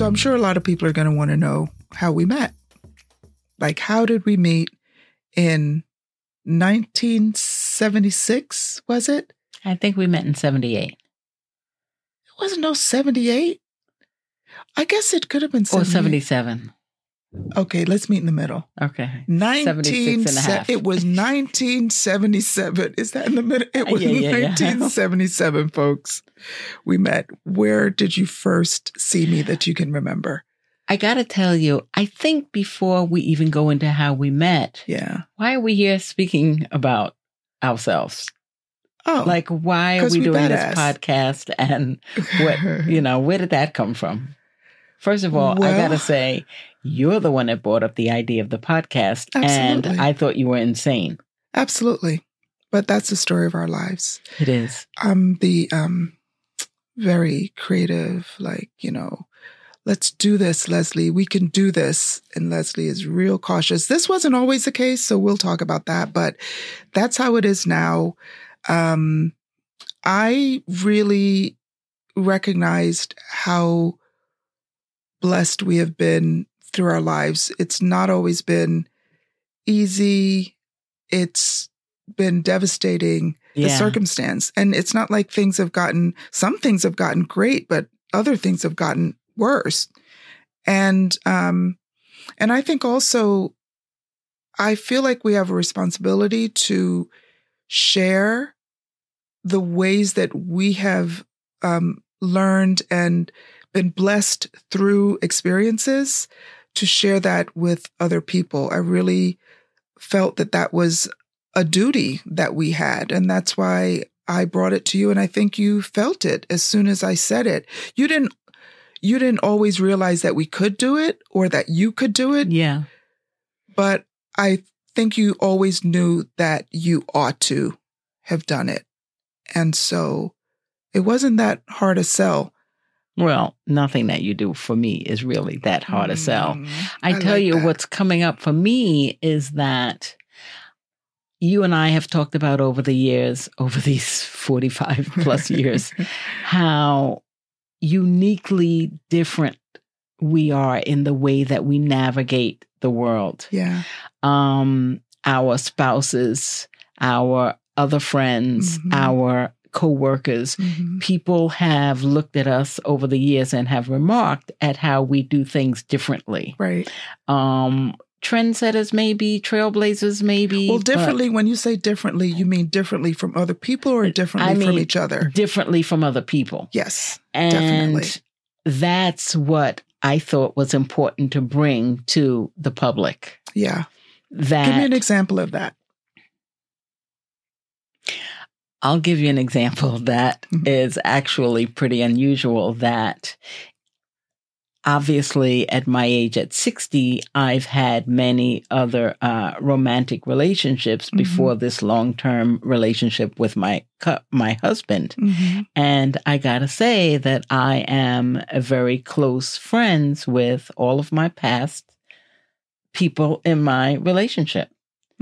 So I'm sure a lot of people are going to want to know how we met. Like, how did we meet in 1976? Was it? I think we met in 78. It wasn't no 78. I guess it could have been Or 77. Okay, let's meet in the middle. Okay. 19, 76 and a half. It was 1977. Is that in the middle? It was Yeah, yeah, yeah. 1977, folks. We met. Where did you first see me that you can remember? I got to tell you, I think before we even go into how we met, Yeah. why are we here speaking about ourselves? Oh, Like, why are we we doing badass. this podcast? And what, you know, where did that come from? First of all, I got to say, you're the one that brought up the idea of the podcast. Absolutely. And I thought you were insane. Absolutely. But that's the story of our lives. It is. I'm the um very creative, like, you know, let's do this, Leslie. We can do this. And Leslie is real cautious. This wasn't always the case, so we'll talk about that, but that's how it is now. Um I really recognized how blessed we have been through our lives. It's not always been easy. It's been devastating the circumstance. And it's not like things have gotten, some things have gotten great, but other things have gotten worse. And, um, and I think also, I feel like we have a responsibility to share the ways that we have, um, learned and been blessed through experiences to share that with other people. I really felt that that was a duty that we had. And that's why I brought it to you. And I think you felt it as soon as I said it. You didn't, you didn't always realize that we could do it or that you could do it, Yeah. but I think you always knew that you ought to have done it. And so it wasn't that hard to sell. Well, nothing that you do for me is really that hard to sell. Mm, I, tell like you that. what's coming up for me is that you and I have talked about over the years, over these 45 plus years, how uniquely different we are in the way that we navigate the world. Yeah. Um, our spouses, our other friends, Mhm. our co-workers, Mhm. people have looked at us over the years and have remarked at how we do things differently. Right. Um, trendsetters, maybe trailblazers, maybe. Well, differently, when you say differently, you mean differently from other people or differently I from each other? differently from other people. Yes. and definitely. that's what I thought was important to bring to the public. Yeah. That Give me an example of that. I'll give you an example that Mhm. is actually pretty unusual. That obviously, at my age, at 60, I've had many other uh, romantic relationships Mhm. before this long term relationship with my, cu- my husband. Mhm. And I gotta say that I am a very close friends with all of my past people in my relationship.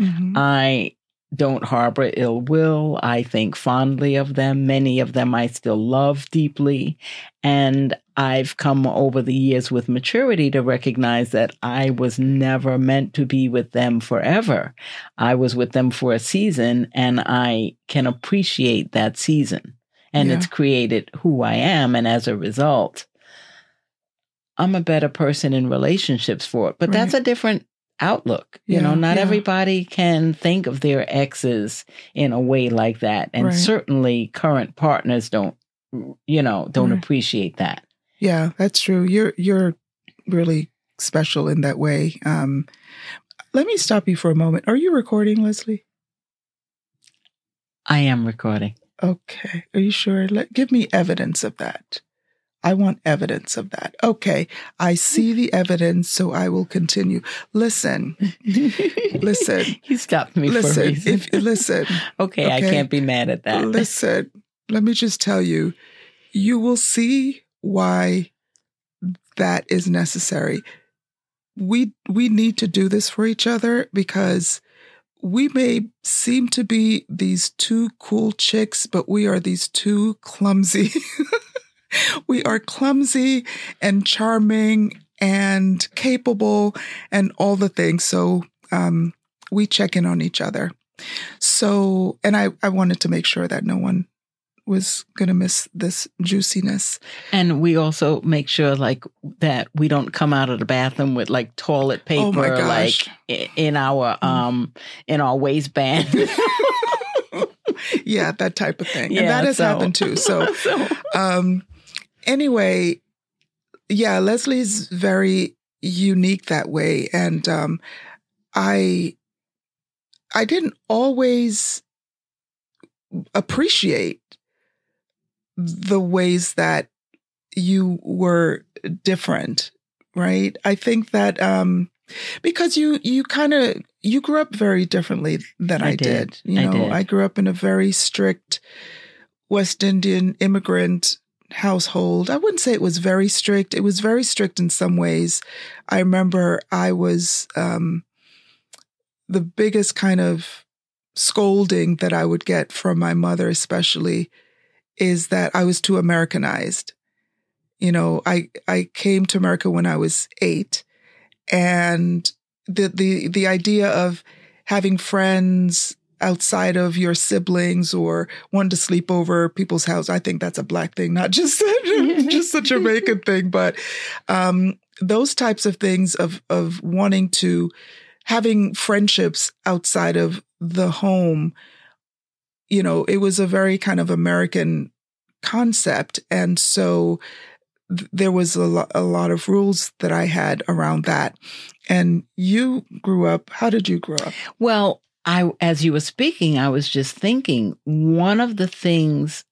Mhm. I don't harbor ill will. I think fondly of them. Many of them I still love deeply. And I've come over the years with maturity to recognize that I was never meant to be with them forever. I was with them for a season and I can appreciate that season. And Yeah. it's created who I am. And as a result, I'm a better person in relationships for it. But that's a different outlook. You know, not yeah. everybody can think of their exes in a way like that. And Right. certainly current partners don't, you know, don't Right. appreciate that. Yeah, that's true. You're you're really special in that way. Um, let me stop you for a moment. Are you recording, Leslie? I am recording. Okay. Are you sure? Let give me evidence of that. I want evidence of that. Okay. I see the evidence, so I will continue. Listen, Listen. he stopped me for a listen, if listen, okay, I can't be mad at that. listen. Let me just tell you, you will see why that is necessary. We we need to do this for each other because we may seem to be these two cool chicks, but we are these two clumsy we are clumsy and charming and capable and all the things. So um, we check in on each other. So, and I, I wanted to make sure that no one was going to miss this juiciness. And we also make sure like that we don't come out of the bathroom with like toilet Oh paper like in our um in our waistband. Yeah, that type of thing. and Yeah, that has so- happened too. So, um, anyway, yeah, Leslie's very unique that way. And, um, I, I didn't always appreciate the ways that you were different, right? I think that, um, because you, you kind of, you grew up very differently than I I, did. did. You I know, did. I grew up in a very strict West Indian immigrant household. I wouldn't say it was very strict. It was very strict in some ways. I remember I was um, the biggest kind of scolding that I would get from my mother, especially, is that I was too Americanized. You know, I I came to America when I was eight, and the the the idea of having friends outside of your siblings or wanting to sleep over people's house. I think that's a black thing, not just just a Jamaican thing, but um, those types of things of of wanting to having friendships outside of the home. You know, it was a very kind of American concept, and so th- there was a, lo- a lot of rules that I had around that. And you grew up. How did you grow up? Well, I as you were speaking, I was just thinking one of the things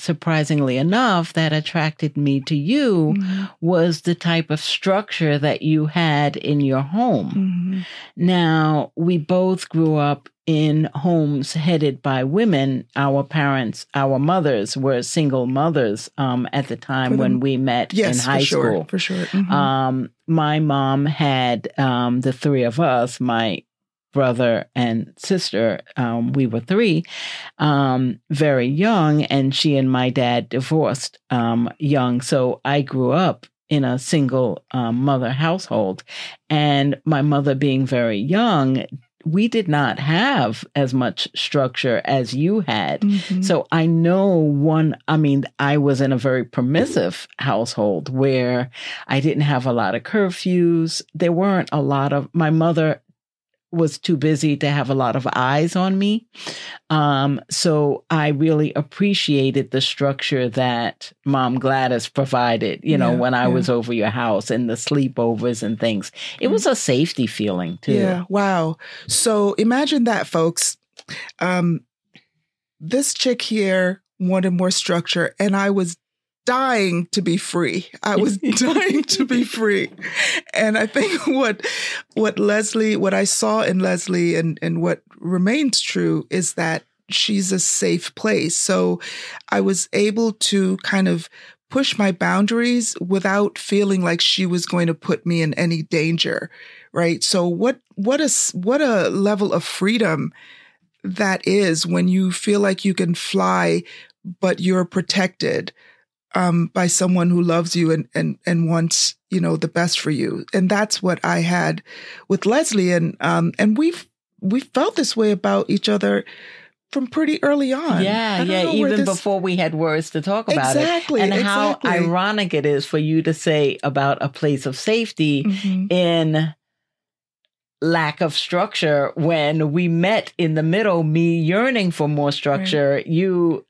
surprisingly enough that attracted me to you was the type of structure that you had in your home. Mhm. Now, we both grew up in homes headed by women. Our parents, our mothers were single mothers um, at the time the- when we met Yes, in high for sure, school. for sure. Mhm. Um, my mom had um, the three of us, my brother and sister, um, we were three, um, very young, and she and my dad divorced um, young. So I grew up in a single um, mother household. And my mother being very young, we did not have as much structure as you had. Mhm. So I know one, I mean, I was in a very permissive household where I didn't have a lot of curfews. There weren't a lot of, my mother was too busy to have a lot of eyes on me. Um, so I really appreciated the structure that Mom Gladys provided, you know, Yeah, when I yeah. was over your house and the sleepovers and things. It was a safety feeling too. Yeah. Wow. So imagine that, folks. Um, this chick here wanted more structure, and I was dying to be free. I was dying to be free. And I think what what Leslie, what I saw in Leslie and, and what remains true is that she's a safe place. So I was able to kind of push my boundaries without feeling like she was going to put me in any danger. Right. So what what a what a level of freedom that is when you feel like you can fly, but you're protected um, by someone who loves you and, and, and wants, you know, the best for you. And that's what I had with Leslie. And, um, and we've, we felt this way about each other from pretty early on. Yeah, yeah, even this- before we had words to talk about Exactly, it. And how ironic it is for you to say about a place of safety Mhm. in lack of structure when we met in the middle, me yearning for more structure, you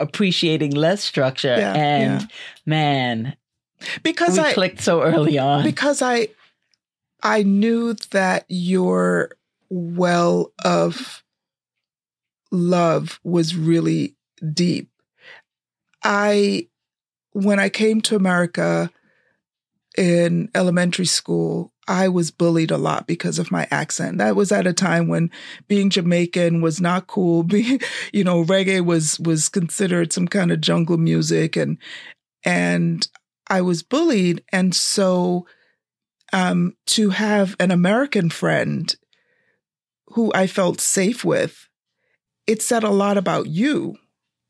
appreciating less structure. Yeah, and yeah. man, because we I, clicked so early on. because I I knew that your well of love was really deep. I when I came to America in elementary school, I was bullied a lot because of my accent. That was at a time when being Jamaican was not cool. Being, you know, reggae was was considered some kind of jungle music and and I was bullied and so um to have an American friend who I felt safe with, it said a lot about you.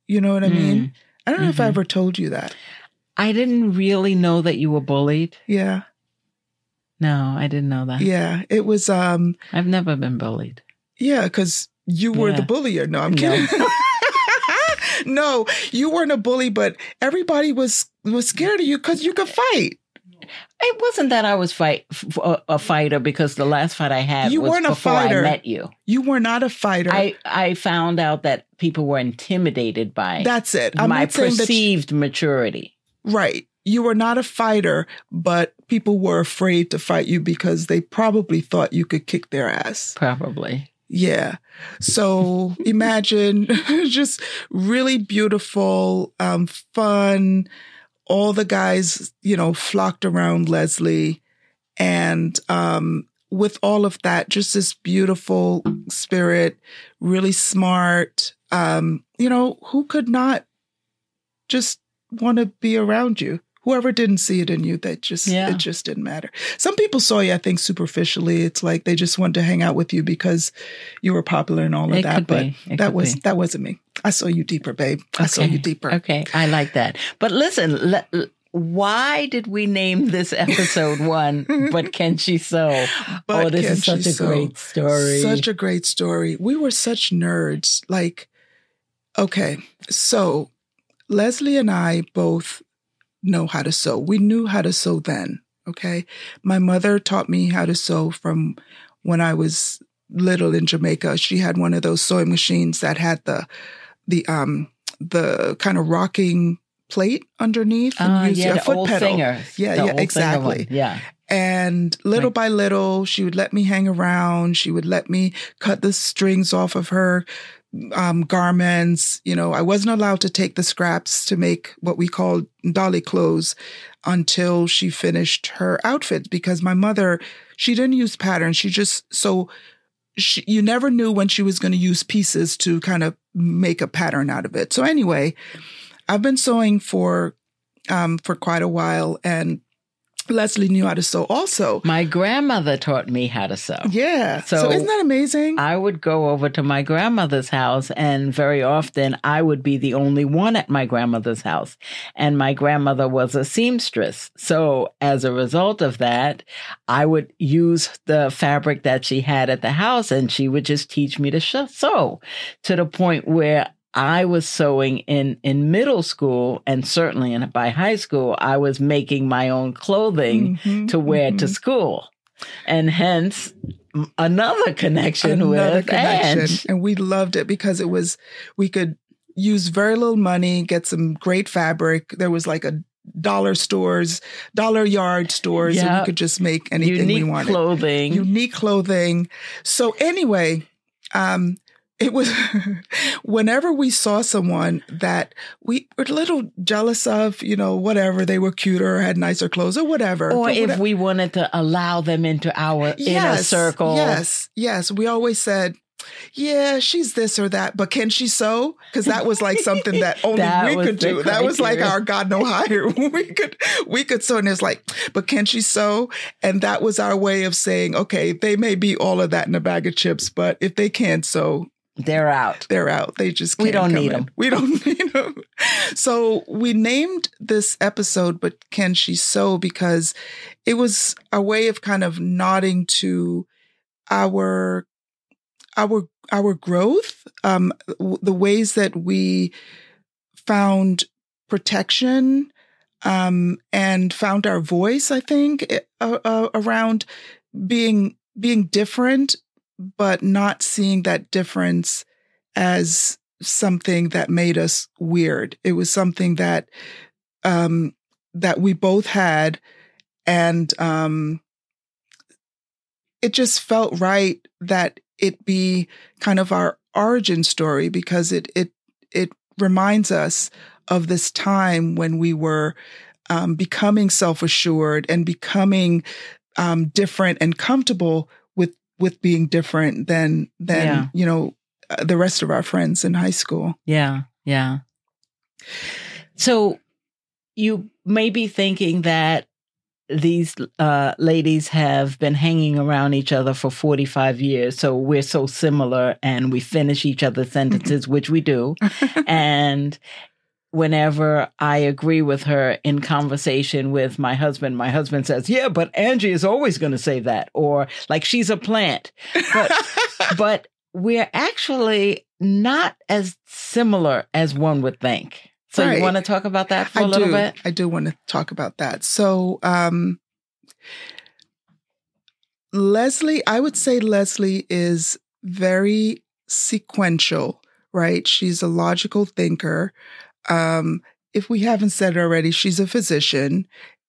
You know what I mean? I don't know if I Mhm. ever told you that. I didn't really know that you were bullied. Yeah. No, I didn't know that. Yeah. It was um I've never been bullied. yeah, because you were the Yeah. bullier. No, I'm No. kidding. no, you weren't a bully, but everybody was was scared of you because you could fight. It wasn't that I was fight f- a, a fighter because the last fight I had You was weren't a fighter. I met you. You were not a fighter. I I found out that people were intimidated by That's it. I'm my that you- perceived maturity. right. You were not a fighter, but people were afraid to fight you because they probably thought you could kick their ass. Probably. Yeah. So imagine just really beautiful, um, fun. All the guys, you know, flocked around Leslie. And um, with all of that, just this beautiful spirit, really smart. Um, you know, who could not just want to be around you? Whoever didn't see it in you, that just Yeah. it just didn't matter. Some people saw you, I think, superficially. It's like they just wanted to hang out with you because you were popular and all of It that. but that was be. that wasn't me. I saw you deeper, babe. I saw you deeper. Okay, I like that. But listen, why did we name this episode one? but can she sew? But oh, this is such a sew? great story. Such a great story. We were such nerds. Like, okay, so Leslie and I both know how to sew. We knew how to sew then. Okay. My mother taught me how to sew from when I was little in Jamaica. She had one of those sewing machines that had the, the, um, the kind of rocking plate underneath Ah, use yeah, a foot old pedal. Yeah, yeah, exactly. Yeah. And little Right. by little, she would let me hang around. She would let me cut the strings off of her um, garments. You know, I wasn't allowed to take the scraps to make what we called dolly clothes until she finished her outfits because my mother, she didn't use patterns. She just, so she, you never knew when she was going to use pieces to kind of make a pattern out of it. So anyway, I've been sewing for, um, for quite a while and Leslie knew how to sew also. My grandmother taught me how to sew. Yeah. So, So- isn't that amazing? I would go over to my grandmother's house, and very often I would be the only one at my grandmother's house. And my grandmother was a seamstress. So, as a result of that, I would use the fabric that she had at the house, and she would just teach me to sew to the point where I was sewing in, in middle school, and certainly in, by high school, I was making my own clothing Mhm, to wear to mhm. school. And hence another connection Another with connection. Ange. And we loved it because it was, we could use very little money, get some great fabric. There was like a dollar stores, dollar yard stores, and Yeah. we could just make anything Unique we wanted. clothing. unique clothing. So anyway, um, it was whenever we saw someone that we were a little jealous of, you know, whatever they were cuter, or had nicer clothes, or whatever. or if whatever- we wanted to allow them into our inner circle. yes, yes, we always said. Yeah, she's this or that, but can she sew? Because that was like something that only That we could do. That was like our God no higher. we could we could sew, and it's like, but can she sew? And that was our way of saying, okay, they may be all of that in a bag of chips, but if they can't sew, They're out. they're out. They just can't We don't need them. We don't need them. So we named this episode, but can she sew? Because it was a way of kind of nodding to our our our growth, um, the ways that we found protection um, and found our voice. I think uh, uh, around being being different, but not seeing that difference as something that made us weird. It was something that um, that we both had, and um, it just felt right that it be kind of our origin story because it it it reminds us of this time when we were um, becoming self assured and becoming um, different and comfortable with being different than than Yeah. you know uh, the rest of our friends in high school. Yeah, yeah. So you may be thinking that these uh, ladies have been hanging around each other for 45 years. So we're so similar and we finish each other's sentences, which we do. and whenever I agree with her in conversation with my husband, my husband says, "Yeah, but Angie is always going to say that," or like she's a plant. But but we're actually not as similar as one would think. So Right. you want to talk about that for I a little do. bit? I do want to talk about that. So, um, Leslie, I would say Leslie is very sequential, right? She's a logical thinker. Um, if we haven't said it already, she's a physician.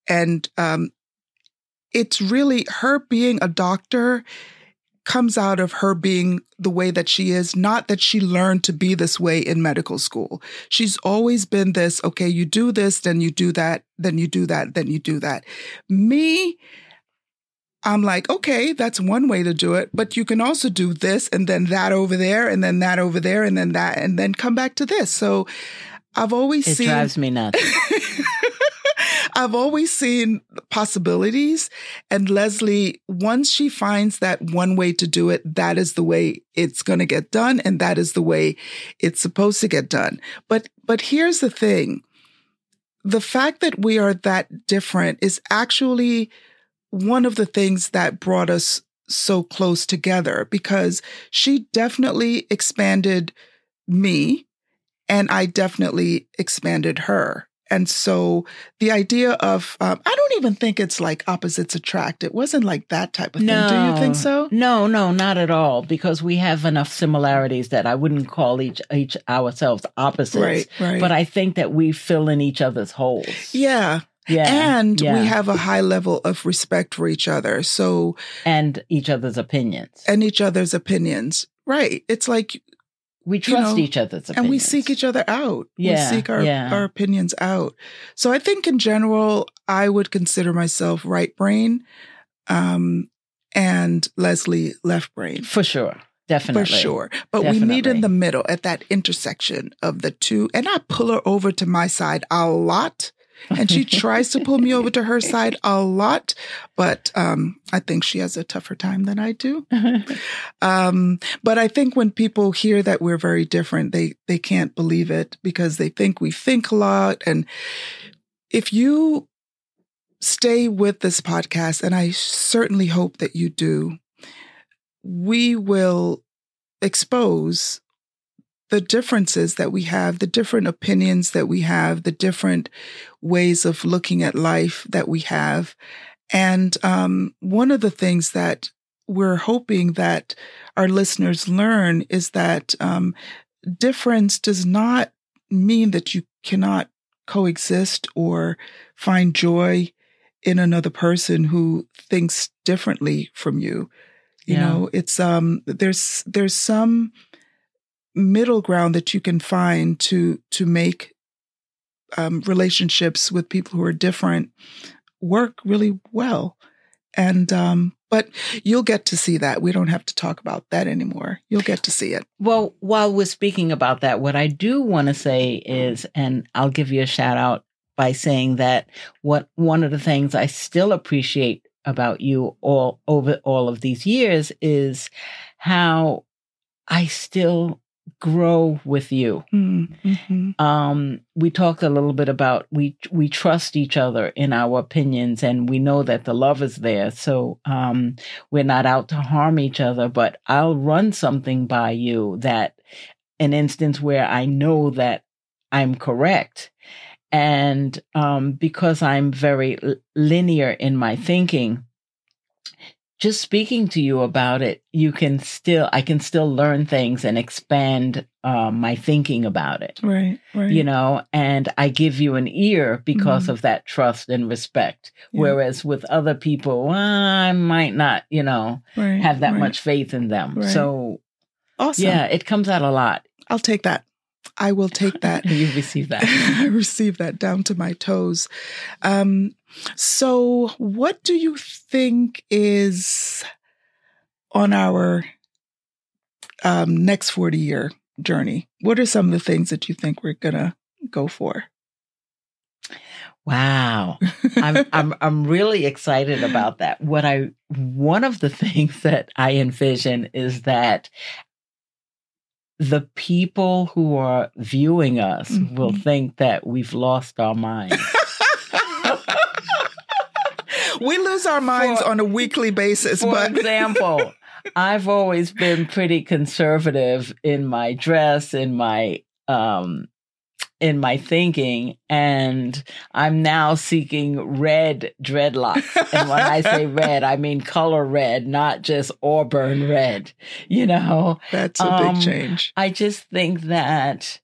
And um, it's really her being a doctor comes out of her being the way that she is, not that she learned to be this way in medical school. She's always been this, okay, you do this, then you do that, then you do that, then you do that. Me, I'm like, okay, that's one way to do it, but you can also do this and then that over there and then that over there and then that and then come back to this. So I've always It seen drives me nuts. I've always seen possibilities. And Leslie, once she finds that one way to do it, that is the way it's going to get done. And that is the way it's supposed to get done. But, but here's the thing. The fact that we are that different is actually one of the things that brought us so close together because she definitely expanded me and I definitely expanded her. And so the idea of, um, I don't even think it's like opposites attract. It wasn't like that type of thing. Do you think so? No, no, not at all. Because we have enough similarities that I wouldn't call each each ourselves opposites. Right, right. But I think that we fill in each other's holes. yeah. Yeah. And yeah. we have a high level of respect for each other. So, and each other's opinions. and each other's opinions. Right. It's like, we trust know, each other's opinions. and we seek each other out. Yeah, We seek our, yeah. our opinions out. So I think in general, I would consider myself right brain, um, and Leslie left brain. For sure. Definitely. For sure. But we meet in the middle at that intersection of the two. And I pull her over to my side a lot. And she tries to pull me over to her side a lot. But um, I think she has a tougher time than I do. Um, but I think when people hear that we're very different, they they can't believe it because they think we think a lot. And if you stay with this podcast, and I certainly hope that you do, we will expose the differences that we have, the different opinions that we have, the different ways of looking at life that we have. And um, one of the things that we're hoping that our listeners learn is that um, difference does not mean that you cannot coexist or find joy in another person who thinks differently from you. You Yeah. know, it's um there's there's some middle ground that you can find to to make um, relationships with people who are different work really well. And um, but you'll get to see that. We don't have to talk about that anymore. You'll get to see it. Well, while we're speaking about that, what I do want to say is, and I'll give you a shout out by saying that what one of the things I still appreciate about you all over all of these years is how I still grow with you. Mm-hmm. Um, we talked a little bit about we we trust each other in our opinions, and we know that the love is there. So um, we're not out to harm each other. But I'll run something by you that an instance where I know that I'm correct, and um, because I'm very l- linear in my thinking. Just speaking to you about it, you can still, I can still learn things and expand um, my thinking about it Right, right. you know, and I give you an ear because Mhm. of that trust and respect. Yeah. Whereas with other people, well, I might not, you know, right, have that right. much faith in them. Right. So, Awesome. yeah, it comes out a lot. I'll take that. I will take that. you receive that. I receive that down to my toes. Um, so, what do you think is on our um, next 40 year journey? What are some of the things that you think we're going to go for? Wow. I'm I'm I'm really excited about that. What I one of the things that I envision is that the people who are viewing us Mhm. will think that we've lost our minds. we lose our minds For- on a weekly basis, For but example, I've always been pretty conservative in my dress, in my um in my thinking, and I'm now seeking red dreadlocks. And when I say red, I mean color red, not just auburn red. You know, that's a um, big change. I just think that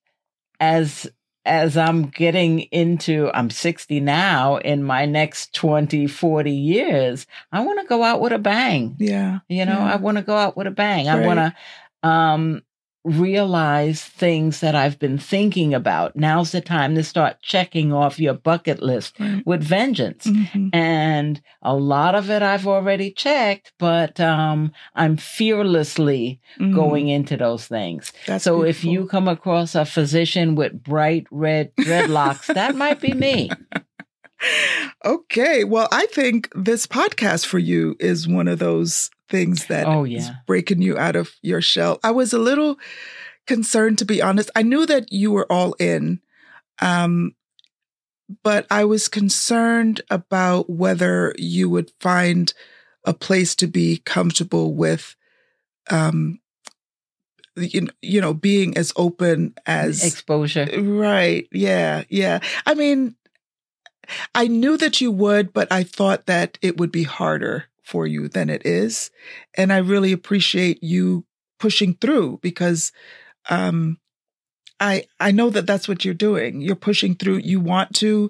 as as I'm getting into I'm 60 now in my next 20 40 years I want to go out with a bang Yeah. you know Yeah. I want to go out with a bang I want to um realize things that I've been thinking about now's the time to start checking off your bucket list Right. with vengeance Mhm. and a lot of it I've already checked but um I'm fearlessly Mhm. going into those things That's so if you come across a physician with bright red dreadlocks, that might be me. Okay. Well, I think this podcast for you is one of those things that Oh, is breaking you out of your shell. I was a little concerned, to be honest. I knew that you were all in, um, but I was concerned about whether you would find a place to be comfortable with, um, you, you know, being as open as Exposure. Right. Yeah. Yeah. I mean, I knew that you would, but I thought that it would be harder for you than it is. And I really appreciate you pushing through because um I I know that that's what you're doing. You're pushing through. You want to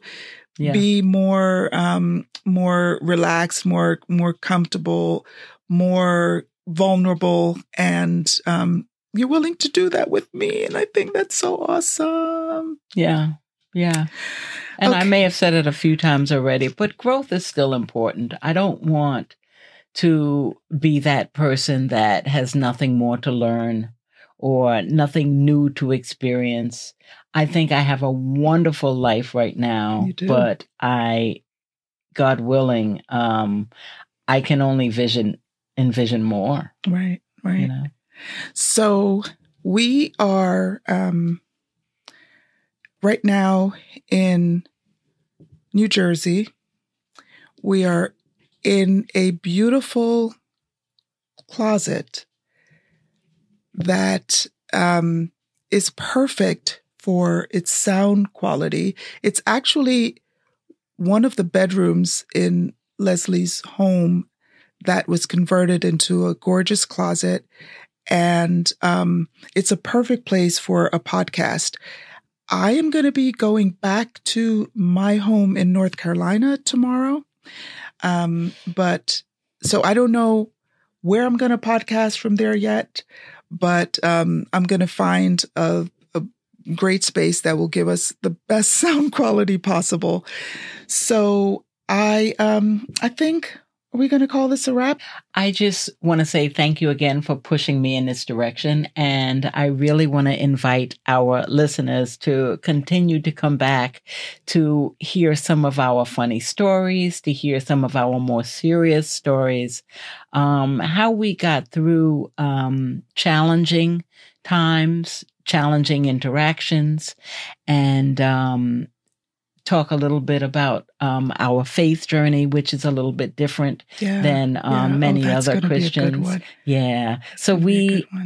Yeah. be more um more relaxed, more more comfortable, more vulnerable and um you're willing to do that with me and I think that's so awesome. yeah. Yeah. And I may have said it a few times already, but growth is still important. I don't want to be that person that has nothing more to learn or nothing new to experience. I think I have a wonderful life right now, but I, God willing, um, I can only vision envision more. Right, right. You know, So we are um, right now in New Jersey. We are in a beautiful closet that um, is perfect for its sound quality. It's actually one of the bedrooms in Leslie's home that was converted into a gorgeous closet and um, it's a perfect place for a podcast. I am going to be going back to my home in North Carolina tomorrow. Um, but so I don't know where I'm going to podcast from there yet, but um, I'm going to find a, a great space that will give us the best sound quality possible. So I, um, I think, are we going to call this a wrap? I just want to say thank you again for pushing me in this direction. And I really want to invite our listeners to continue to come back to hear some of our funny stories, to hear some of our more serious stories, um, how we got through um, challenging times, challenging interactions, and um, talk a little bit about um, our faith journey, which is a little bit different Yeah. than um, Yeah. many Oh, that's other gonna be a good Christians. Yeah. So be a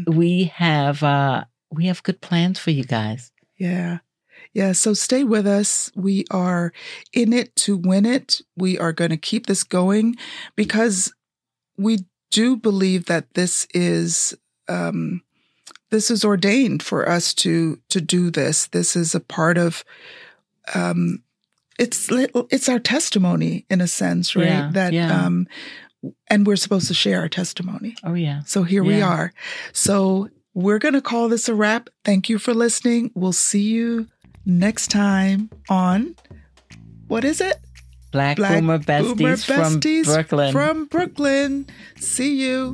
we we have uh we have good plans for you guys. Yeah. Yeah. So stay with us. We are in it to win it. We are going to keep this going because we do believe that this is, um, this is ordained for us to, to do this. This is a part of, um, it's, it's our testimony in a sense, right? Yeah, that, yeah. um, and we're supposed to share our testimony. Oh yeah. So here we are. So we're going to call this a wrap. Thank you for listening. We'll see you next time on what is it? Black, Black Boomer Besties, Boomer from Besties Brooklyn. From Brooklyn. See you.